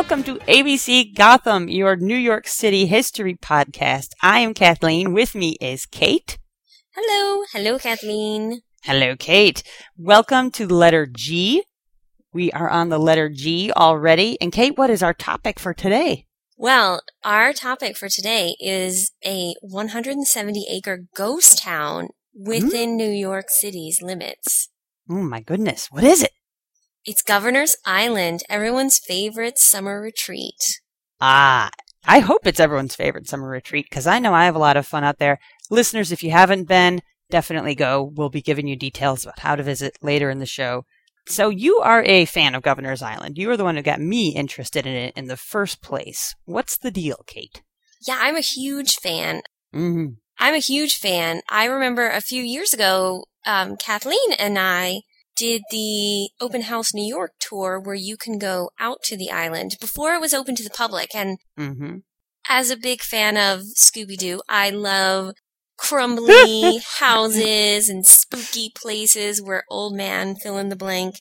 welcome to ABC Gotham, your New York City history podcast. I am Kathleen. With me is Kate. Hello. Hello, Kathleen. Hello, Kate. Welcome to the letter G. We are on the letter G already. And Kate, what is our topic for today? Well, our topic for today is a 170 acre ghost town within mm? New York City's limits. Oh my goodness. What is it? It's Governor's Island, everyone's favorite summer retreat. Ah, I hope it's everyone's favorite summer retreat because I know I have a lot of fun out there. Listeners, if you haven't been, definitely go. We'll be giving you details about how to visit later in the show. So you are a fan of Governor's Island. You are the one who got me interested in it in the first place. What's the deal, Kate? Yeah, I'm a huge fan. Mm-hmm. I'm a huge fan. I remember a few years ago, um, Kathleen and I did the Open House New York tour where you can go out to the island before it was open to the public. And mm-hmm. as a big fan of Scooby Doo, I love crumbly houses and spooky places where old man fill in the blank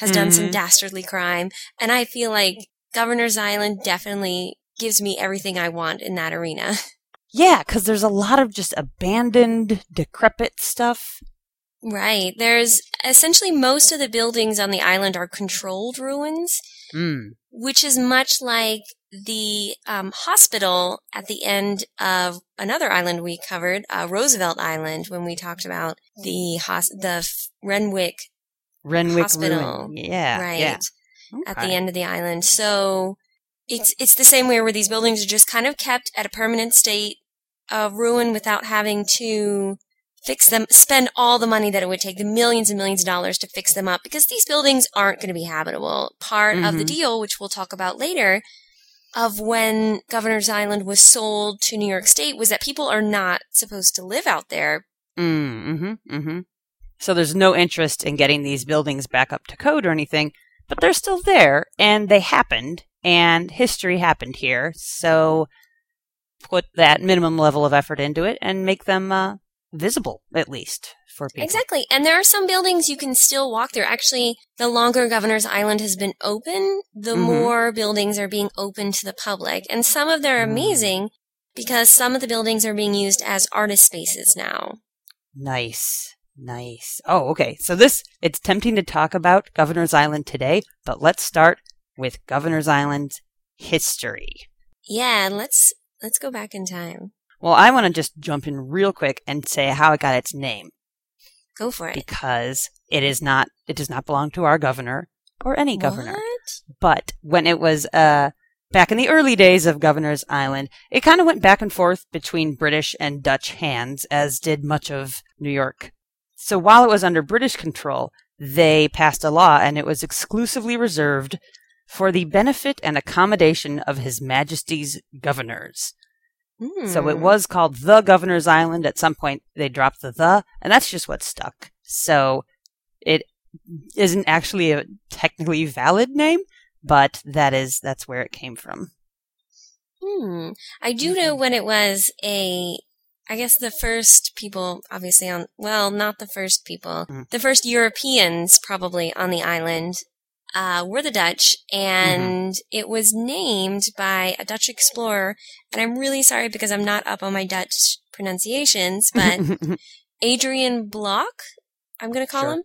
has mm-hmm. done some mm-hmm. dastardly crime. And I feel like Governor's Island definitely gives me everything I want in that arena. Yeah, because there's a lot of just abandoned, decrepit stuff. Right. There's essentially most of the buildings on the island are controlled ruins, mm. which is much like the um, hospital at the end of another island we covered, uh, Roosevelt Island, when we talked about the hos- the Renwick Renwick Hospital. Ruin. Yeah, right yeah. Okay. at the end of the island. So it's it's the same way where these buildings are just kind of kept at a permanent state of ruin without having to fix them, spend all the money that it would take, the millions and millions of dollars to fix them up, because these buildings aren't going to be habitable. Part mm-hmm. of the mm-hmm. deal, which we'll talk about later, of when Governor's Island was sold to New York State was that people are not supposed to live out there. Mm-hmm, mm-hmm. So there's no interest in getting these buildings back up to code or anything, but they're still there and they happened and history happened here. So put that minimum level of effort into it and make them uh, visible, at least for people. Exactly. And there are some buildings you can still walk through. Actually, the longer Governor's Island has been open, the mm-hmm. more buildings are being open to the public. And some of them are mm. amazing because some of the buildings are being used as artist spaces now. Nice. Nice. Oh, okay. So this, it's tempting to talk about Governor's Island today, but let's start with Governor's Island's history. Yeah, let's, let's go back in time. Well, I want to just jump in real quick and say how it got its name. Go for it. Because it is not, it does not belong to our governor or any governor. What? But when it was, uh, back in the early days of Governor's Island, it kind of went back and forth between British and Dutch hands, as did much of New York. So while it was under British control, they passed a law and it was exclusively reserved for the benefit and accommodation of His Majesty's governors. So it hmm. was called the Governor's Island. At some point, they dropped the the, and that's just what stuck. So it isn't actually a technically valid name, but that is that's where it came from. Hmm. I do know mm-hmm. when it was a I guess the first people, obviously on, well, not the first people, mm. the first Europeans probably on the island uh, were the Dutch, and mm-hmm. it was named by a Dutch explorer. And I'm really sorry because I'm not up on my Dutch pronunciations, but Adrian Block, I'm going to call sure. him,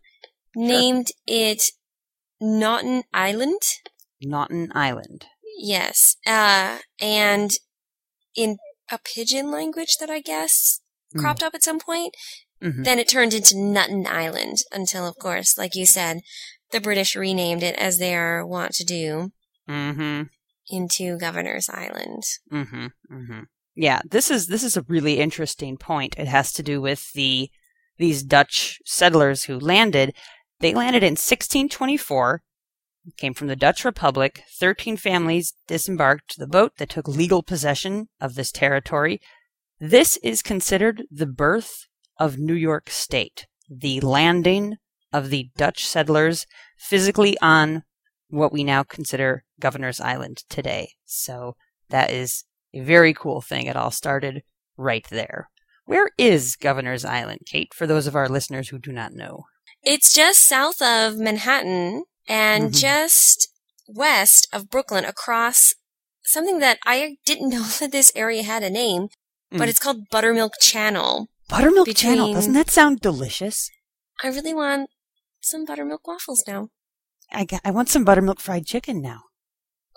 named it Naughton Island. Naughton Island. Yes. Uh, and in a pidgin language that I guess mm. cropped up at some point, mm-hmm. then it turned into Nutten Island until, of course, like you said, the British renamed it as they are wont to do mm-hmm. into Governor's Island. Mm-hmm. Mm-hmm. Yeah, this is this is a really interesting point. It has to do with the these Dutch settlers who landed. They landed in 1624. Came from the Dutch Republic. Thirteen families disembarked the boat that took legal possession of this territory. This is considered the birth of New York State. The landing of the Dutch settlers physically on what we now consider Governor's Island today. So that is a very cool thing. It all started right there. Where is Governor's Island, Kate, for those of our listeners who do not know? It's just south of Manhattan and mm-hmm. just west of Brooklyn across something that I didn't know that this area had a name, mm. but it's called Buttermilk Channel. Buttermilk between... Channel. Doesn't that sound delicious? I really want some buttermilk waffles now. I, got, I want some buttermilk fried chicken now.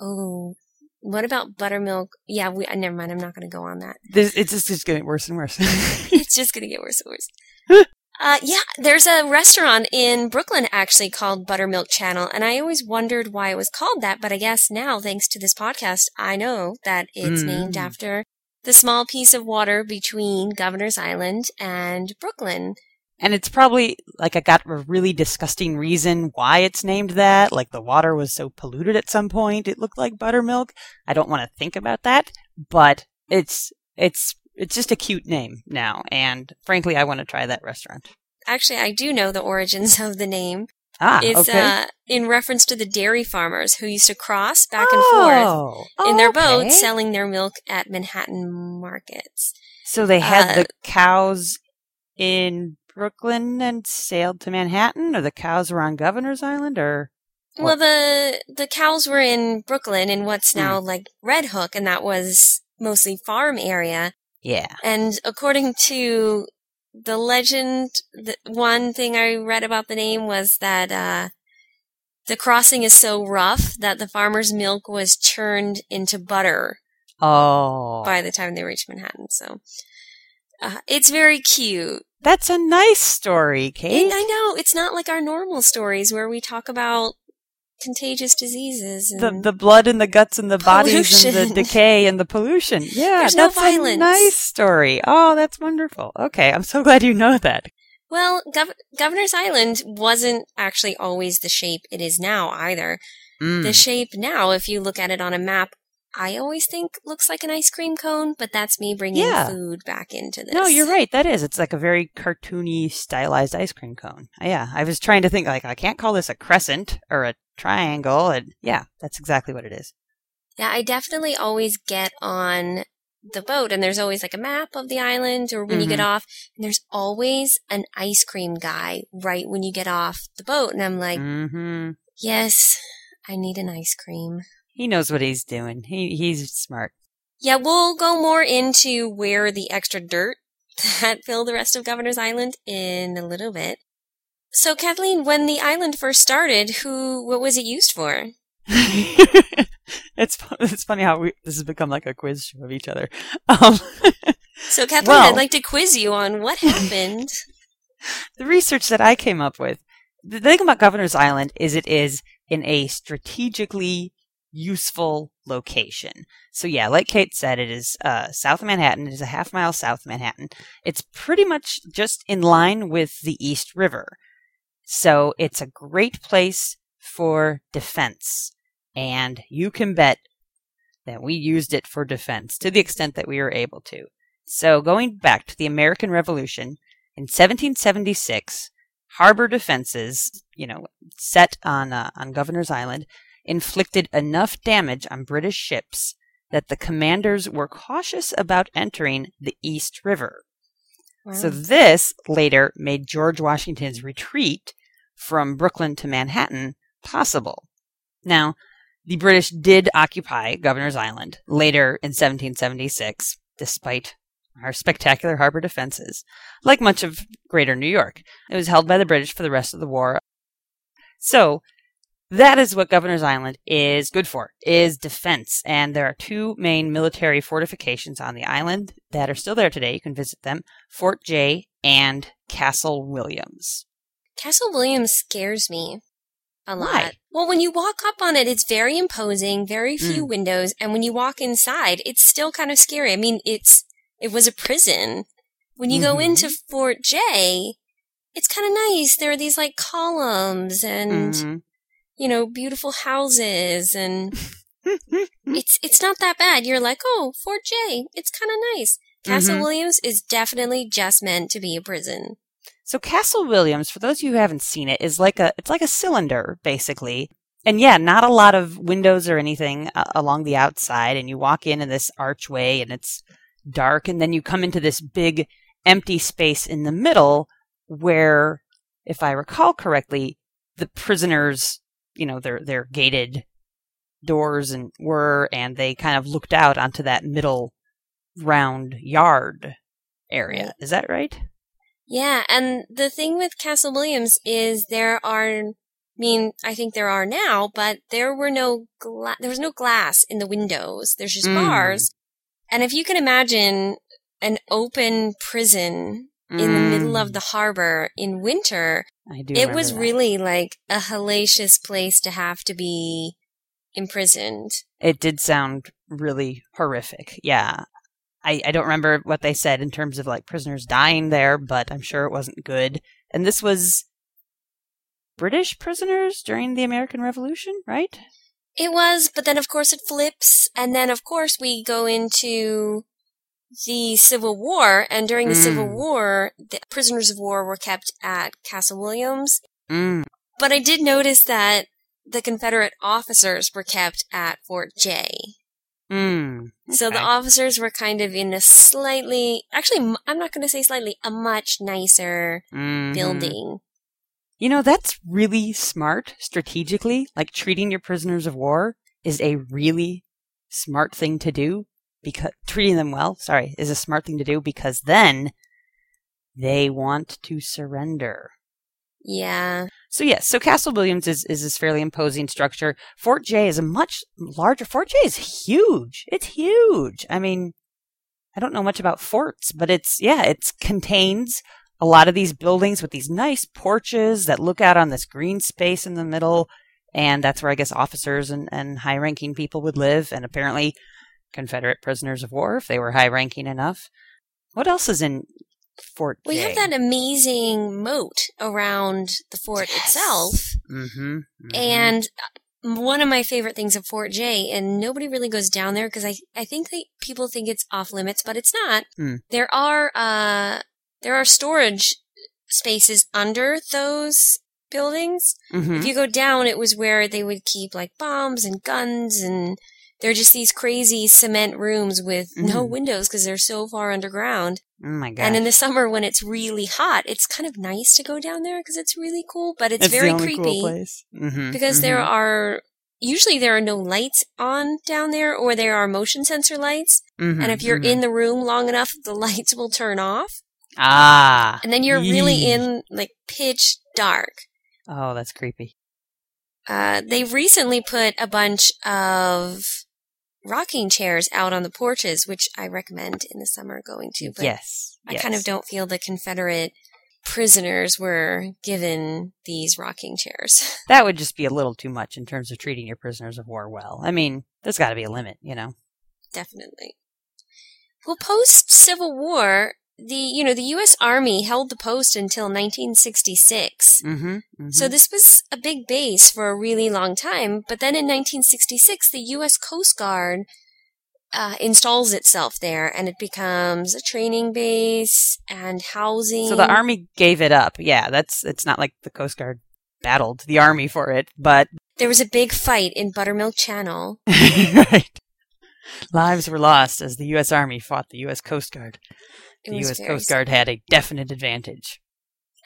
Oh, what about buttermilk? Yeah, we. Uh, never mind. I'm not going to go on that. This, it's just, just getting worse and worse. it's just going to get worse and worse. uh, yeah, there's a restaurant in Brooklyn actually called Buttermilk Channel, and I always wondered why it was called that. But I guess now, thanks to this podcast, I know that it's mm. named after the small piece of water between Governor's Island and Brooklyn. And it's probably like I got a really disgusting reason why it's named that. Like the water was so polluted at some point, it looked like buttermilk. I don't want to think about that, but it's, it's, it's just a cute name now. And frankly, I want to try that restaurant. Actually, I do know the origins of the name. Ah, it's okay. uh, in reference to the dairy farmers who used to cross back and oh, forth in their boats selling their milk at Manhattan markets. So they had uh, the cows in Brooklyn and sailed to Manhattan, or the cows were on Governor's Island, or what? well, the the cows were in Brooklyn in what's now mm. like Red Hook, and that was mostly farm area. Yeah. And according to the legend, the one thing I read about the name was that uh, the crossing is so rough that the farmer's milk was churned into butter. Oh. By the time they reached Manhattan, so uh, it's very cute. That's a nice story, Kate. And I know it's not like our normal stories where we talk about contagious diseases the the blood in the guts and the pollution. bodies and the decay and the pollution. Yeah, There's that's no violence. a nice story. Oh, that's wonderful. Okay, I'm so glad you know that. Well, Gov- Governor's Island wasn't actually always the shape it is now either. Mm. The shape now, if you look at it on a map, I always think looks like an ice cream cone, but that's me bringing yeah. food back into this. No, you're right. That is. It's like a very cartoony, stylized ice cream cone. Yeah, I was trying to think like I can't call this a crescent or a triangle, and yeah, that's exactly what it is. Yeah, I definitely always get on the boat, and there's always like a map of the island, or when mm-hmm. you get mm-hmm. off, and there's always an ice cream guy right when you get off the boat, and I'm like, mm-hmm. yes, I need an ice cream. He knows what he's doing. He he's smart. Yeah, we'll go more into where the extra dirt that filled the rest of Governor's Island in a little bit. So, Kathleen, when the island first started, who what was it used for? it's it's funny how we this has become like a quiz show of each other. Um, so, Kathleen, well, I'd like to quiz you on what happened. the research that I came up with. The thing about Governor's Island is it is in a strategically useful location. So yeah, like Kate said, it is uh, south of Manhattan. It is a half mile south of Manhattan. It's pretty much just in line with the East River. So it's a great place for defense. And you can bet that we used it for defense to the extent that we were able to. So going back to the American Revolution, in 1776, harbor defenses, you know, set on uh, on Governor's Island, inflicted enough damage on British ships that the commanders were cautious about entering the East River. Wow. So this later made George Washington's retreat from Brooklyn to Manhattan possible. Now, the British did occupy Governor's Island later in 1776, despite our spectacular harbor defenses. Like much of Greater New York, it was held by the British for the rest of the war. So, that is what Governor's Island is good for, is defense. And there are two main military fortifications on the island that are still there today. You can visit them, Fort Jay and Castle Williams. Castle Williams scares me a lot. Why? Well, when you walk up on it, it's very imposing, very few mm. windows, and when you walk inside, it's still kind of scary. I mean, it's it was a prison. When you mm-hmm. go into Fort Jay, it's kind of nice. There are these like columns and mm-hmm you know, beautiful houses and it's it's not that bad. You're like, oh, Fort Jay, it's kind of nice. Castle mm-hmm. Williams is definitely just meant to be a prison. So Castle Williams, for those of you who haven't seen it, is like a it's like a cylinder basically. And yeah, not a lot of windows or anything uh, along the outside and you walk in in this archway and it's dark and then you come into this big empty space in the middle where if I recall correctly, the prisoners you know, their their gated doors and were, and they kind of looked out onto that middle round yard area. Is that right? Yeah, and the thing with Castle Williams is there are I mean, I think there are now, but there were no gla- there was no glass in the windows. There's just Mm. bars. And if you can imagine an open prison in the middle of Mm, the harbor in winter, I do. it was that. really like a hellacious place to have to be imprisoned. It did sound really horrific. Yeah. I, I don't remember what they said in terms of like prisoners dying there, but I'm sure it wasn't good. And this was British prisoners during the American Revolution, right? It was, but then of course it flips, and then of course we go into the Civil War, and during the Civil Mm. War, the prisoners of war were kept at Castle Williams. Mm. But I did notice that the Confederate officers were kept at Fort Jay. Mm. So the officers were kind of in a slightly, actually, I'm not going to say slightly, a much nicer Mhm. building. You know, that's really smart strategically. Like treating your prisoners of war is a really smart thing to do because treating them well, sorry, is a smart thing to do because then they want to surrender. Yeah. So yes, so Castle Williams is, is this fairly imposing structure. Fort Jay is a much larger. Fort Jay is huge. It's huge. I mean, I don't know much about forts, but it's yeah, it contains a lot of these buildings with these nice porches that look out on this green space in the middle, and that's where I guess officers and, and high ranking people would live, and apparently Confederate prisoners of war if they were high ranking enough. What else is in Fort We Jay? have that amazing moat around the fort itself. Mm-hmm, And uh, one of my favorite things of Fort Jay, and nobody really goes down there because I, I think that people think it's off limits, but it's not. Hmm. There are, uh, there are storage spaces under those buildings. hmm If you go down, it was where they would keep like bombs and guns and they're just these crazy cement rooms with no Mhm. windows because they're so far underground. Oh my god! And in the summer when it's really hot, it's kind of nice to go down there because it's really cool, but it's, It's very creepy cool. Mm-hmm, because there are usually there are no lights on down there or there are motion sensor lights Mm-hmm, and if you're in the room long enough the lights will turn off ah, and then you're really in like pitch dark. oh, that's creepy. Uh, they've recently put a bunch of rocking chairs out on the porches, which I recommend in the summer going to. But yes, I kind of don't feel the Confederate prisoners were given these rocking chairs. That would just be a little too much in terms of treating your prisoners of war well. I mean, there's got to be a limit, you know. Definitely. Well, post Civil War, the you know the U.S. Army held the post until 1966. Mm-hmm. So this was a big base for a really long time. But then in 1966, the U.S. Coast Guard uh, installs itself there, and it becomes a training base and housing. so the army gave it up. Yeah, that's it's not like the Coast Guard battled the army for it, but There was a big fight in Buttermilk Channel. right. Lives were lost as the U.S. Army fought the U.S. Coast Guard. It The U.S. Coast Guard had a definite advantage.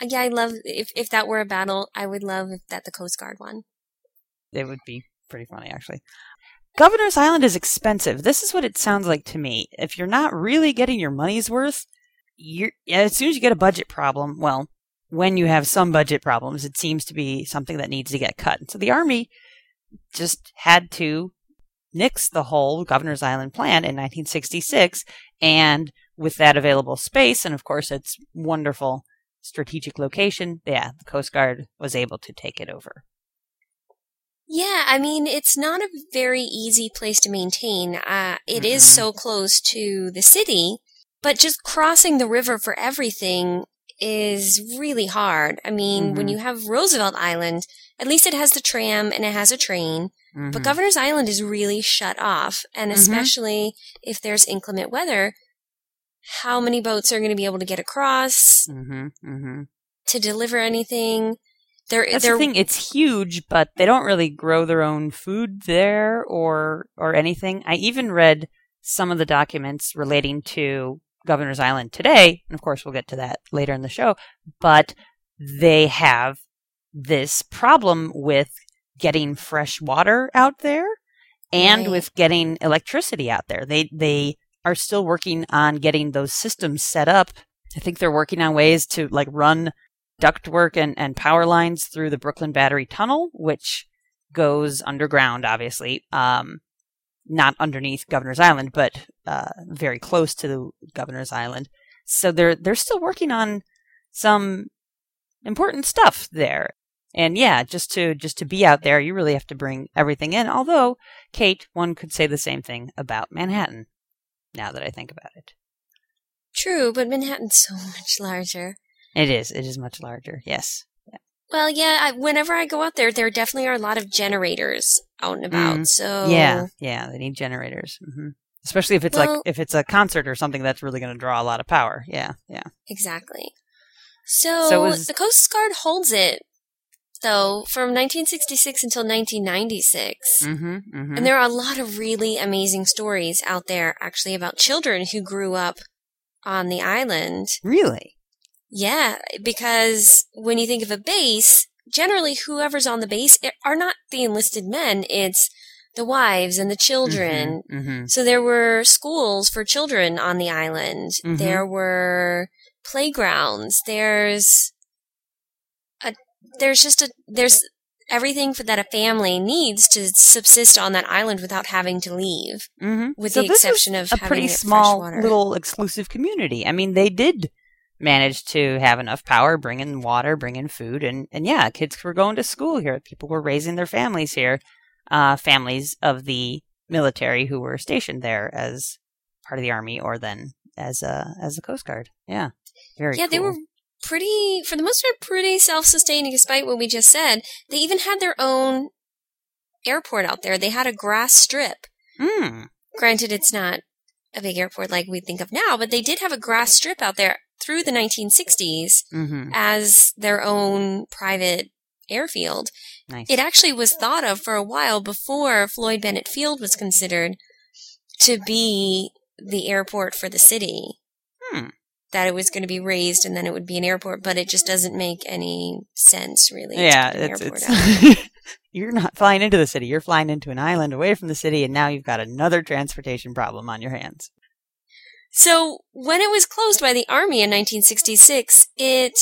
Uh, yeah, I love if if that were a battle, I would love if that the Coast Guard won. It would be pretty funny, actually. Governor's Island is expensive. This is what it sounds like to me. If you're not really getting your money's worth, you're as soon as you get a budget problem, well, when you have some budget problems, it seems to be something that needs to get cut. So the army just had to nix the whole Governor's Island plan in 1966, and with that available space, and of course its wonderful strategic location, yeah, the Coast Guard was able to take it over. Yeah, I mean, it's not a very easy place to maintain. Uh, it is Mm-mm. so close to the city, but just crossing the river for everything is really hard. I mean, when Mhm. you have Roosevelt Island, at least it has the tram and it has a train, but Mhm. Governor's Island is really shut off, and Mhm. especially if there's inclement weather, how many boats are going to be able to get across Mm-hmm, mm-hmm. to deliver anything? There, That's there, the thing. It's huge, but they don't really grow their own food there or or anything. I even read some of the documents relating to Governor's Island today, and of course we'll get to that later in the show. But they have this problem with getting fresh water out there, and Right. with getting electricity out there. They they are still working on getting those systems set up. I think they're working on ways to like run ductwork and, and power lines through the Brooklyn Battery Tunnel, which goes underground, obviously. Um, not underneath Governor's Island, but uh, very close to the Governor's Island. So they're they're still working on some important stuff there. And yeah, just to just to be out there, you really have to bring everything in. Although, Kate, one could say the same thing about Manhattan. Now that I think about it, True, but Manhattan's so much larger. it is it is much larger. Yes. Well, yeah, I, whenever I go out there, there definitely are a lot of generators out and about. Mm, so Yeah, yeah, they need generators, hmm especially if it's like if it's a concert or something that's really going to draw a lot of power. Yeah, yeah. Exactly. So, So is- the Coast Guard holds it, though, from 1966 until 1996. Mm-hmm, mm-hmm. And there are a lot of really amazing stories out there, actually, about children who grew up on the island. really? Yeah, because when you think of a base, generally whoever's on the base are not the enlisted men, it's the wives and the children. Mm-hmm. So there were schools for children on the island. Mhm. There were playgrounds. There's a there's just a there's everything for that a family needs to subsist on that island without having to leave. Mm-hmm. With so the exception of a pretty small little exclusive community. I mean, they did manage to have enough power, bring in water, bring in food, and and yeah, kids were going to school here. People were raising their families here, uh, families of the military who were stationed there as part of the army or then as a as a coast guard. Yeah, very. yeah, they were pretty for the most part pretty self-sustaining despite what we just said. They even had their own airport out there. They had a grass strip. Mm. Granted it's not a big airport like we think of now, but they did have a grass strip out there through the 1960s. hmm as their own private airfield. Nice. It actually was thought of for a while before Floyd Bennett Field was considered to be the airport for the city. Hmm. That it was going to be raised and then it would be an airport, but it just doesn't make any sense really. yeah, it's, it's you're not flying into the city. You're flying into an island away from the city, and now you've got another transportation problem on your hands. So when it was closed by the army in 1966, it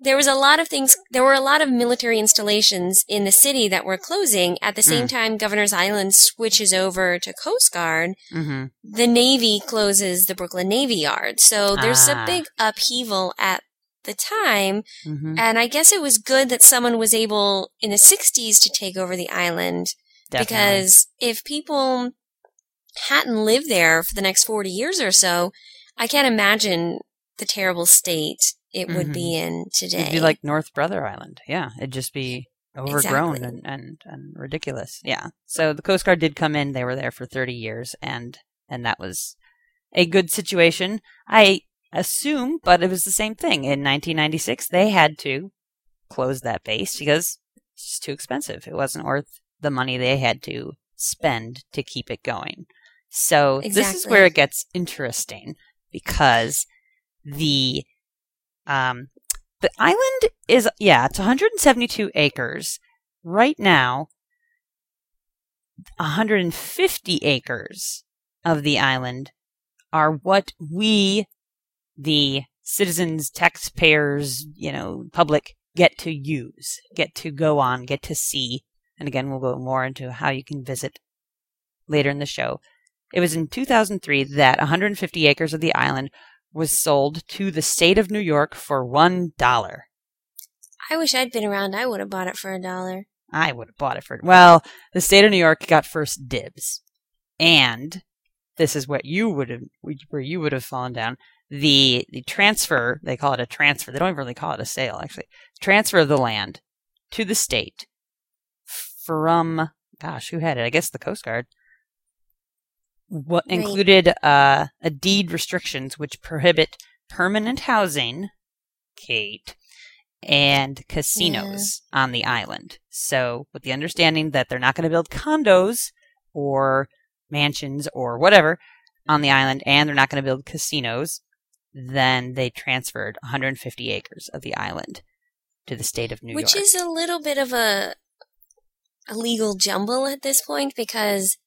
there was a lot of things. There were a lot of military installations in the city that were closing. At the same time, Governor's Island switches over to Coast Guard. Mm-hmm. The Navy closes the Brooklyn Navy Yard, so there's Ah. a big upheaval at the time. Mm-hmm. And I guess it was good that someone was able in the 60s to take over the island because if people hadn't lived there for the next 40 years or so, I can't imagine the terrible state it would be in today. it'd be like North Brother Island. Yeah, it'd just be overgrown Exactly. and, and and ridiculous. Yeah. So the Coast Guard did come in. They were there for thirty years, and and that was a good situation. I assume, but it was the same thing in 1996. They had to close that base because it's just too expensive. It wasn't worth the money they had to spend to keep it going. So this is where it gets interesting because the um the island is yeah, it's 172 acres. Right now 150 acres of the island are what we the citizens, taxpayers, you know, public get to use, get to go on, get to see. And again, we'll go more into how you can visit later in the show. It was in 2003 that 150 acres of the island was sold to the state of New York for one dollar. I wish I'd been around. I would have bought it for a dollar. I would have bought it for well, the state of New York got first dibs, and this is what you would have where you would have fallen down. The the transfer they call it a transfer. They don't even really call it a sale actually. Transfer of the land to the state from gosh who had it? I guess the Coast Guard. What Right. included uh, a deed restrictions which prohibit permanent housing, Kate, and casinos on the island. So, with the understanding that they're not going to build condos or mansions or whatever on the island, and they're not going to build casinos, then they transferred 150 acres of the island to the state of New Which York. Which is a little bit of a a legal jumble at this point because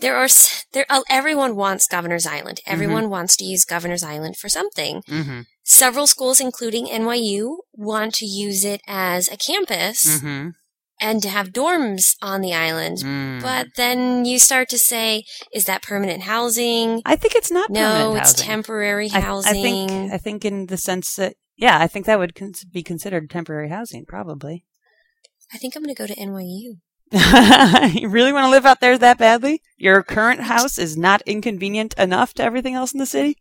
there are there uh, everyone wants Governor's Island. Mm-hmm. Everyone mm-hmm. wants to use Governor's Island for something. Mm-hmm. Several schools, including NYU, want to use it as a campus Mm-hmm. And to have dorms on the island. Mm. But then you start to say, is that permanent housing? I think it's not No, permanent it's housing. temporary housing. I, think I think in the sense that yeah, I think that would cons- be considered temporary housing, probably. I think I'm going to go to NYU. you really want to live out there that badly? Your current house is not inconvenient enough to everything else in the city?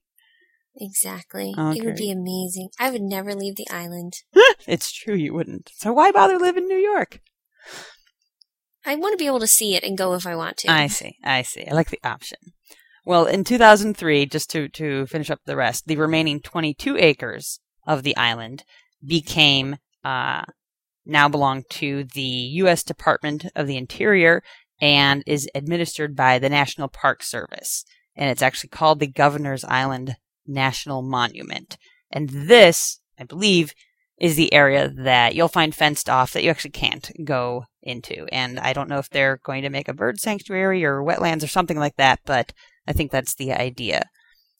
Exactly. It would be amazing. I would never leave the island. it's true you wouldn't. So why bother live in New York? I want to be able to see it and go if I want to. I see. I see. I like the option. Well, in 2003, just to, to finish up the rest, the remaining 22 acres of the island became, uh, now belong to the U.S. Department of the Interior and is administered by the National Park Service. And it's actually called the Governor's Island National Monument. And this, I believe, is the area that you'll find fenced off that you actually can't go into. And I don't know if they're going to make a bird sanctuary or wetlands or something like that, but I think that's the idea.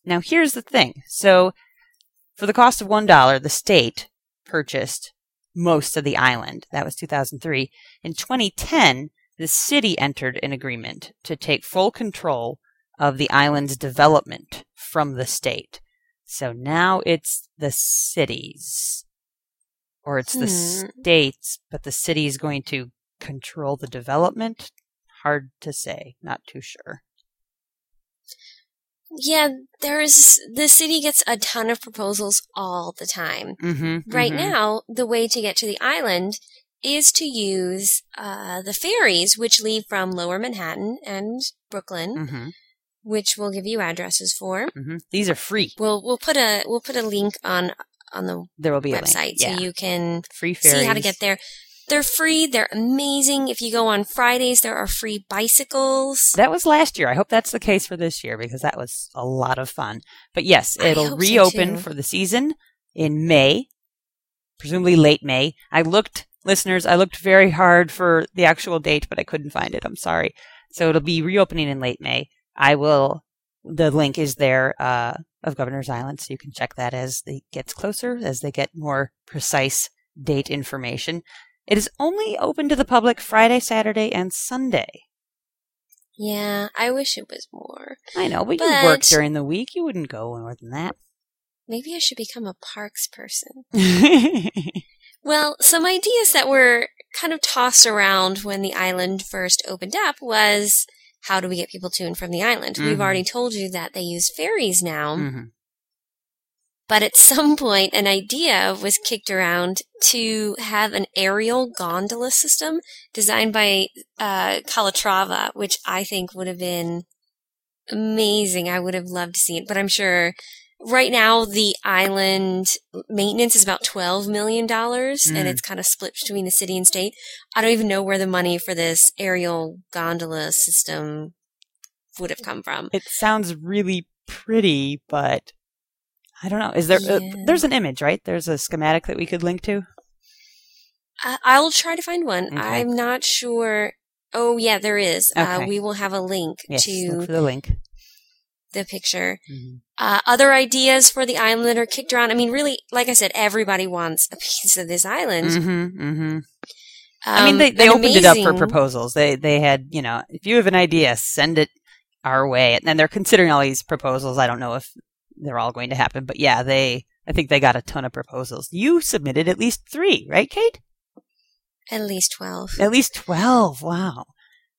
Now, here's the thing. So, for the cost of $1, the state purchased most of the island. That was 2003. In 2010, the city entered an agreement to take full control of the island's development from the state. So now it's the cities. Or it's the Hmm. states, but the city is going to control the development? Hard to say. Not too sure. Yeah, there's the city gets a ton of proposals all the time. Mm-hmm. Right now, the way to get to the island is to use uh, the ferries, which leave from Lower Manhattan and Brooklyn, Mm-hmm. which we'll give you addresses for. Mm-hmm. These are free. We'll we'll put a we'll put a link on on the There will be a website. Yeah. so you can free see how to get there. They're free. They're amazing. If you go on Fridays, there are free bicycles. That was last year. I hope that's the case for this year because that was a lot of fun. But yes, it'll hope so, reopen for the season in May, presumably late May. I looked, listeners, I looked very hard for the actual date, but I couldn't find it. I'm sorry. So it'll be reopening in late May. I will, the link is there, uh, of Governor's Island, so you can check that as it gets closer, as they get more precise date information. It is only open to the public Friday, Saturday, and Sunday. Yeah, I wish it was more. I know, but, you work during the week. You wouldn't go more than that. Maybe I should become a parks person. Well, some ideas that were kind of tossed around when the island first opened up was how do we get people to and from the island? We've Mhm. already told you that they use ferries now, Mhm. but at some point an idea was kicked around to have an aerial gondola system designed by uh, Calatrava, which I think would have been amazing. I would have loved to see it, but I'm sure right now the island maintenance is about $12 million Mm. and it's kind of split between the city and state. I don't even know where the money for this aerial gondola system would have come from. It sounds really pretty, but I don't know. Is there? Uh, Yeah. there's an image, right? There's a schematic that we could link to. I'll try to find one. Okay. I'm not sure. Oh, yeah, there is. Uh, we will have a link Yes, to look for the link. the picture. Mhm. Uh, other ideas for the island are kicked around. I mean, really, like I said, everybody wants a piece of this island. Mm-hmm, mm-hmm. Um, I mean, they, they an opened it up for proposals. They they had, you know, if you have an idea, send it our way. And then they're considering all these proposals. I don't know if they're all going to happen, but yeah, they. I think they got a ton of proposals. You submitted at least three, right, Kate? At least 12. At least twelve. Wow.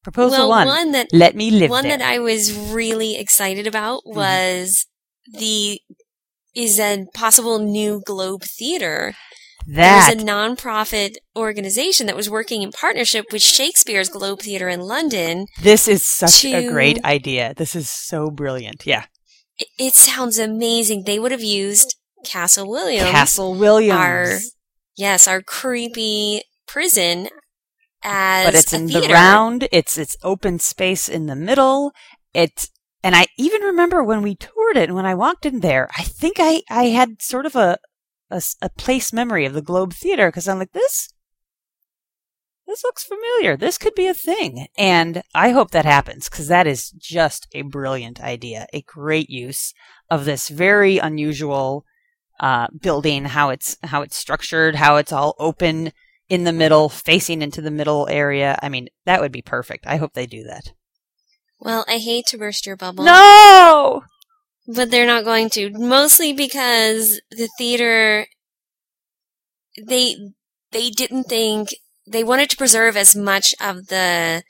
Proposal well, one. that Let me live one there. that I was really excited about Mhm. was the is a possible new Globe Theater. that There's a nonprofit organization that was working in partnership with Shakespeare's Globe Theater in London. This is such a great idea. This is so brilliant. Yeah. It, it sounds amazing. They would have used Castle Williams, Castle Williams. our yes, our creepy prison as but it's in theater. the round. It's it's open space in the middle. It's and I even remember when we toured it and when I walked in there, I think I I had sort of a, a place memory of the Globe Theater because I'm like this this looks familiar. This could be a thing. And I hope that happens because that is just a brilliant idea, a great use of this very unusual uh, building, how it's how it's structured, how it's all open in the middle, facing into the middle area. I mean, that would be perfect. I hope they do that. Well, I hate to burst your bubble. No! But they're not going to. Mostly because the theater they they didn't think they wanted to preserve as much of the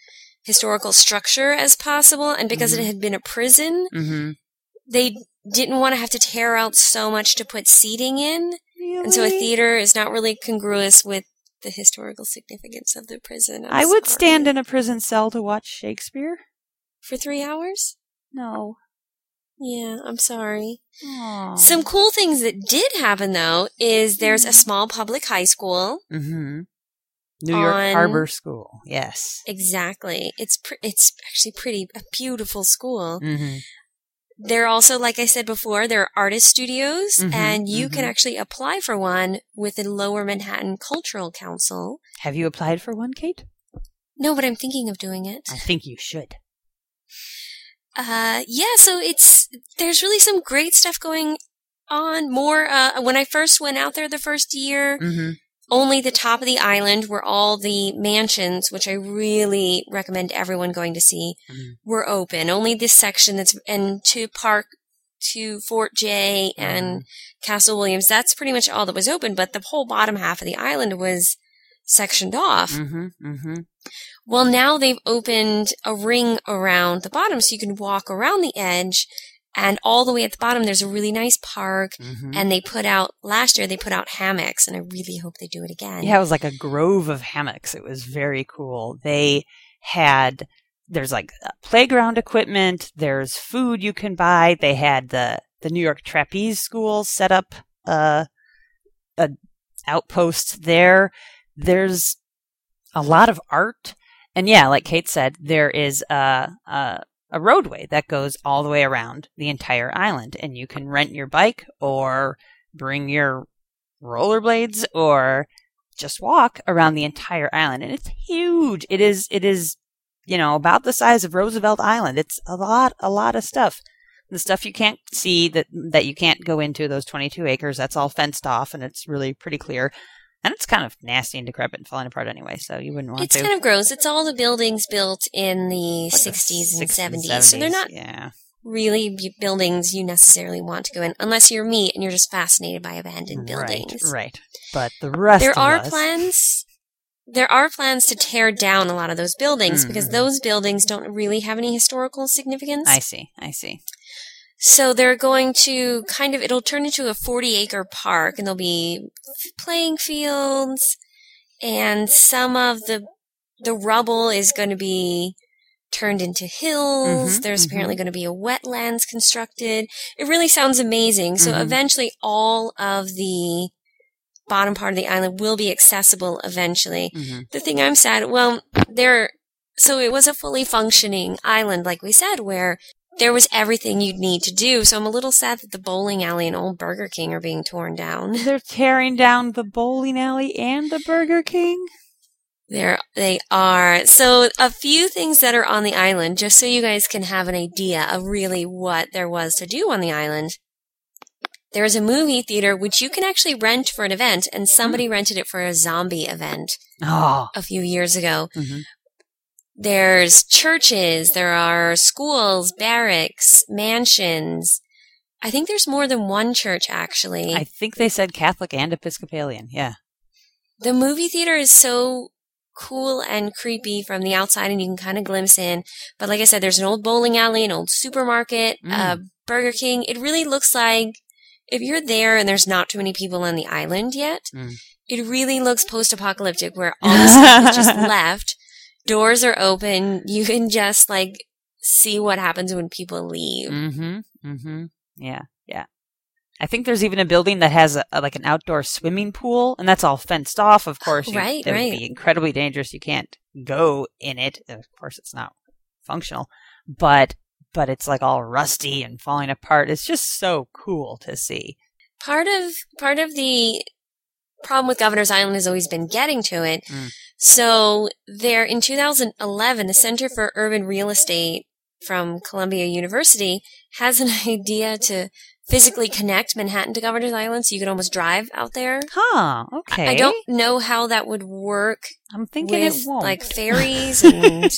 historical structure as possible and because Mhm. it had been a prison, Mm-hmm. they didn't want to have to tear out so much to put seating in. And so a theater is not really congruous with the historical significance of the prison. I'm I would sorry. stand in a prison cell to watch Shakespeare. For three hours. No. Yeah, I'm sorry. Aw. Some cool things that did happen though is there's a small public high school. Mm-hmm. New York On- Harbor School. Yes. Exactly. It's pr- it's actually pretty a beautiful school. Mm-hmm. There are also, like I said before, there are artist studios, Mhm, and you can mhm. actually apply for one with the Lower Manhattan Cultural Council. Have you applied for one, Kate? No, but I'm thinking of doing it. I think you should. Uh, yeah, so it's, there's really some great stuff going on. More, uh, when I first went out there the first year, Mm-hmm. only the top of the island were all the mansions, which I really recommend everyone going to see, Mhm. were open. Only this section that's, and to park to Fort Jay and Castle Williams, that's pretty much all that was open, but the whole bottom half of the island was sectioned off. Well, now they've opened a ring around the bottom so you can walk around the edge and all the way at the bottom there's a really nice park Mm-hmm. and they put out last year they put out hammocks and I really hope they do it again. Yeah, it was like a grove of hammocks. It was very cool. They had there's like uh, playground equipment. There's food you can buy. They had the the New York Trapeze School set up uh, a outpost there. There's a lot of art, and yeah, like Kate said, there is a, a a roadway that goes all the way around the entire island, and you can rent your bike or bring your rollerblades or just walk around the entire island. And it's huge. It is it is you know about the size of roosevelt island. It's a lot a lot of stuff. The stuff you can't see that that you can't go into those 22 acres that's all fenced off and it's really pretty clear and it's kind of nasty and decrepit and falling apart anyway so you wouldn't want It's to It's kind of gross. It's all the buildings built in the Like the 60s and 60s 70s. So they're not yeah really buildings you necessarily want to go in unless you're me and you're just fascinated by abandoned buildings. right right but the rest There of are us, plans there are plans to tear down a lot of those buildings because Mhm. those buildings don't really have any historical significance. i see i see So they're going to kind of, it'll turn into a 40 acre park and there'll be playing fields and some of the, the rubble is going to be turned into hills. Mhm, There's mhm. apparently going to be a wetlands constructed. It really sounds amazing. So Mhm. eventually all of the bottom part of the island will be accessible eventually. hmm The thing I'm sad, well, there, so it was a fully functioning island, like we said, where there was everything you'd need to do. So I'm a little sad that the bowling alley and old Burger King are being torn down. they're tearing down the bowling alley and the burger king There they are. So a few things that are on the island, just so you guys can have an idea of really what there was to do on the island. There's a movie theater which you can actually rent for an event, and somebody rented it for a zombie event oh a few years ago. Mhm. There's churches, there are schools, barracks, mansions. I think there's more than one church actually. I think they said Catholic and Episcopalian. Yeah. the movie theater is so cool and creepy from the outside and you can kind of glimpse in. But like I said, there's an old bowling alley, an old supermarket, Mm. a Burger King. It really looks like if you're there and there's not too many people on the island yet, Mm. it really looks post-apocalyptic where all the stuff is just left. Doors are open. You can just like see what happens when people leave. Mm-hmm. Mm-hmm. Yeah. Yeah. I think there's even a building that has a, a- like an outdoor swimming pool, and that's all fenced off. Of course, you, Right, that right. would be incredibly dangerous. You can't go in it. Of course, it's not functional, but but it's like all rusty and falling apart. It's just so cool to see. part of part of the problem with Governor's Island has always been getting to it. Mm. So there in 2011, the Center for Urban Real Estate from Columbia University has an idea to physically connect Manhattan to Governor's Island so you could almost drive out there. Huh, okay. I don't know how that would work I'm thinking with it won't. like ferries and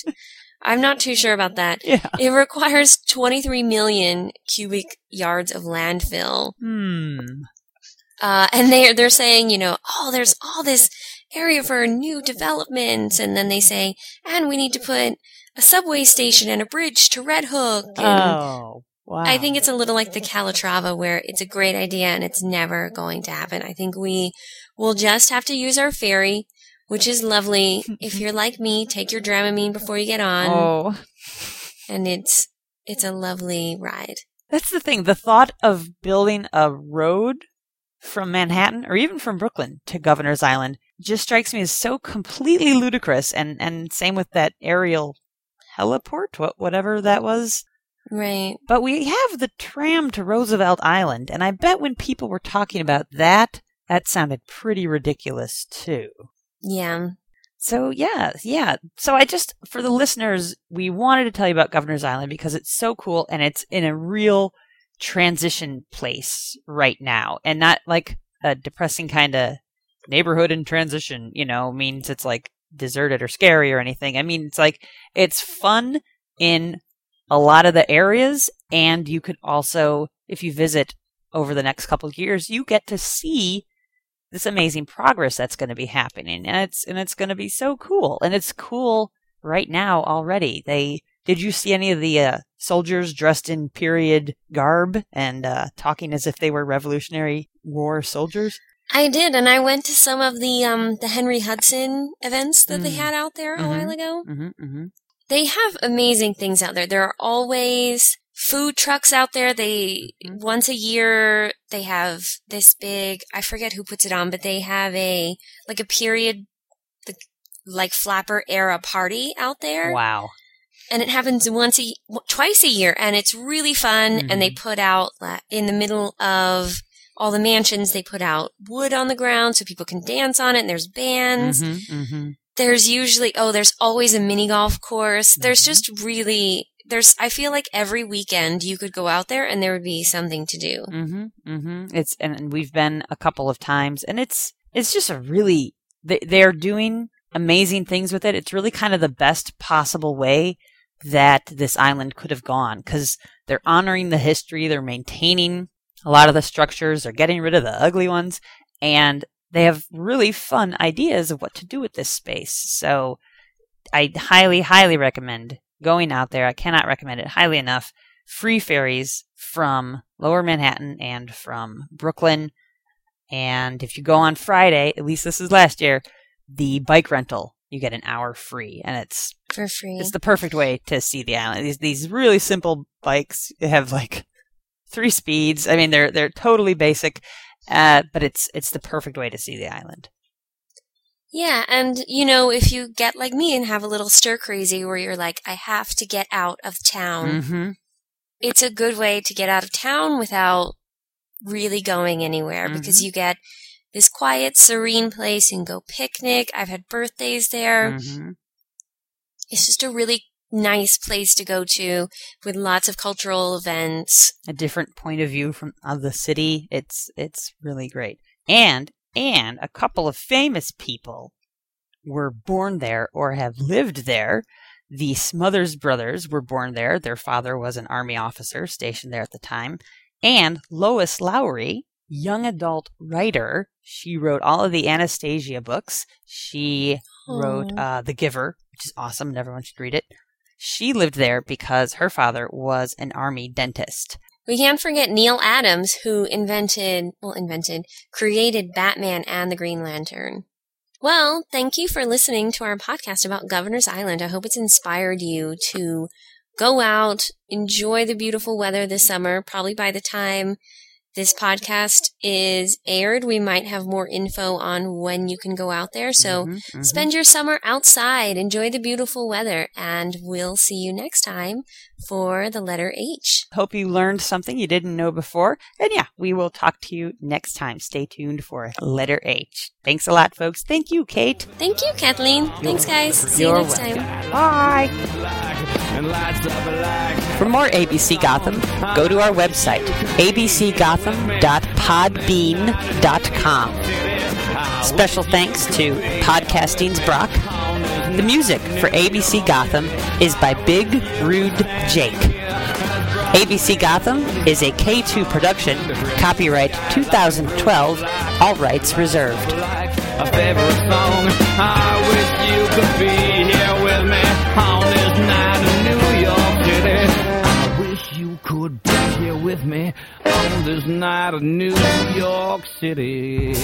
I'm not too sure about that. yeah. It requires 23 million cubic yards of landfill. Hmm. Uh, and they they're saying, you know, oh, there's all this area for new developments, and then they say, and we need to put a subway station and a bridge to Red Hook. And Oh, wow. I think it's a little like the Calatrava, where it's a great idea and it's never going to happen. I think we will just have to use our ferry, which is lovely. if you're like me, take your Dramamine before you get on, Oh, and it's it's a lovely ride. that's the thing. The thought of building a road from Manhattan or even from Brooklyn to Governor's Island just strikes me as so completely ludicrous. And, and same with that aerial heliport, what, whatever that was. Right. But we have the tram to Roosevelt Island, and I bet when people were talking about that, that sounded pretty ridiculous too. Yeah. So yeah, yeah. So I just for the listeners, we wanted to tell you about Governor's Island because it's so cool and it's in a real transition place right now, and not like a depressing kind of neighborhood in transition. You know, means it's like deserted or scary or anything. I mean, it's like it's fun in a lot of the areas, and you could also, if you visit over the next couple of years, you get to see this amazing progress that's going to be happening and it's and it's going to be so cool and it's cool right now already they did you see any of the uh, soldiers dressed in period garb and uh, talking as if they were revolutionary war soldiers I did, and I went to some of the um the Henry Hudson events that they Mm. had out there a Mhm. while ago. mm-hmm, mm-hmm. They have amazing things out there. There are always food trucks out there. They Mhm. once a year they have this big I forget who puts it on, but they have a like a period the like flapper era party out there. wow and it happens once a twice a year and it's really fun and they put out in the middle of all the mansions they put out wood on the ground so people can dance on it and there's bands mm-hmm, mm-hmm. there's usually oh there's always a mini golf course there's Mhm. just really there's i feel like every weekend you could go out there and there would be something to do Mm-hmm. Mm-hmm. It's and, and we've been a couple of times, and it's it's just a really they're doing amazing things with it. It's really kind of the best possible way that this island could have gone because they're honoring the history, they're maintaining a lot of the structures, they're getting rid of the ugly ones, and they have really fun ideas of what to do with this space. So I highly, highly recommend going out there. I cannot recommend it highly enough free ferries from Lower Manhattan and from Brooklyn. And if you go on Friday, at least this is last year, the bike rental, you get an hour free. And it's for free it's the perfect way to see the island. These these really simple bikes have like three speeds. I mean they're they're totally basic. Uh, but it's it's the perfect way to see the island. yeah and you know if you get like me and have a little stir crazy where you're like i have to get out of town Mm-hmm. it's a good way to get out of town without really going anywhere because you get this quiet, serene place. Can go picnic. I've had birthdays there. Mm-hmm. It's just a really nice place to go to with lots of cultural events. a different point of view from of the city. It's it's really great. And and a couple of famous people were born there or have lived there. The Smothers brothers were born there. Their father was an army officer stationed there at the time. And Lois Lowry, young adult writer, she wrote all of the Anastasia books. She wrote uh, The Giver, which is awesome, and everyone should read it. She lived there because her father was an army dentist. We can't forget Neal Adams, who invented, well, invented, created Batman and the Green Lantern. Well, thank you for listening to our podcast about Governor's Island. I hope it's inspired you to go out, enjoy the beautiful weather this summer. Probably by the time this podcast is aired, we might have more info on when you can go out there. So Mhm, mhm. spend your summer outside, enjoy the beautiful weather, and we'll see you next time for the letter H. Hope you learned something you didn't know before. And yeah, we will talk to you next time. Stay tuned for letter H. Thanks a lot, folks. Thank you, Kate. Thank you, Kathleen. Thanks, guys. See You're you next welcome. time. Bye. For more ABC Gotham, go to our website, abcgotham.podbean.com. Special thanks to Podcasting's Brock. The music for ABC Gotham is by Big Rude Jake. ABC Gotham is a K2 production, copyright 2012, all rights reserved. On this night in New York City.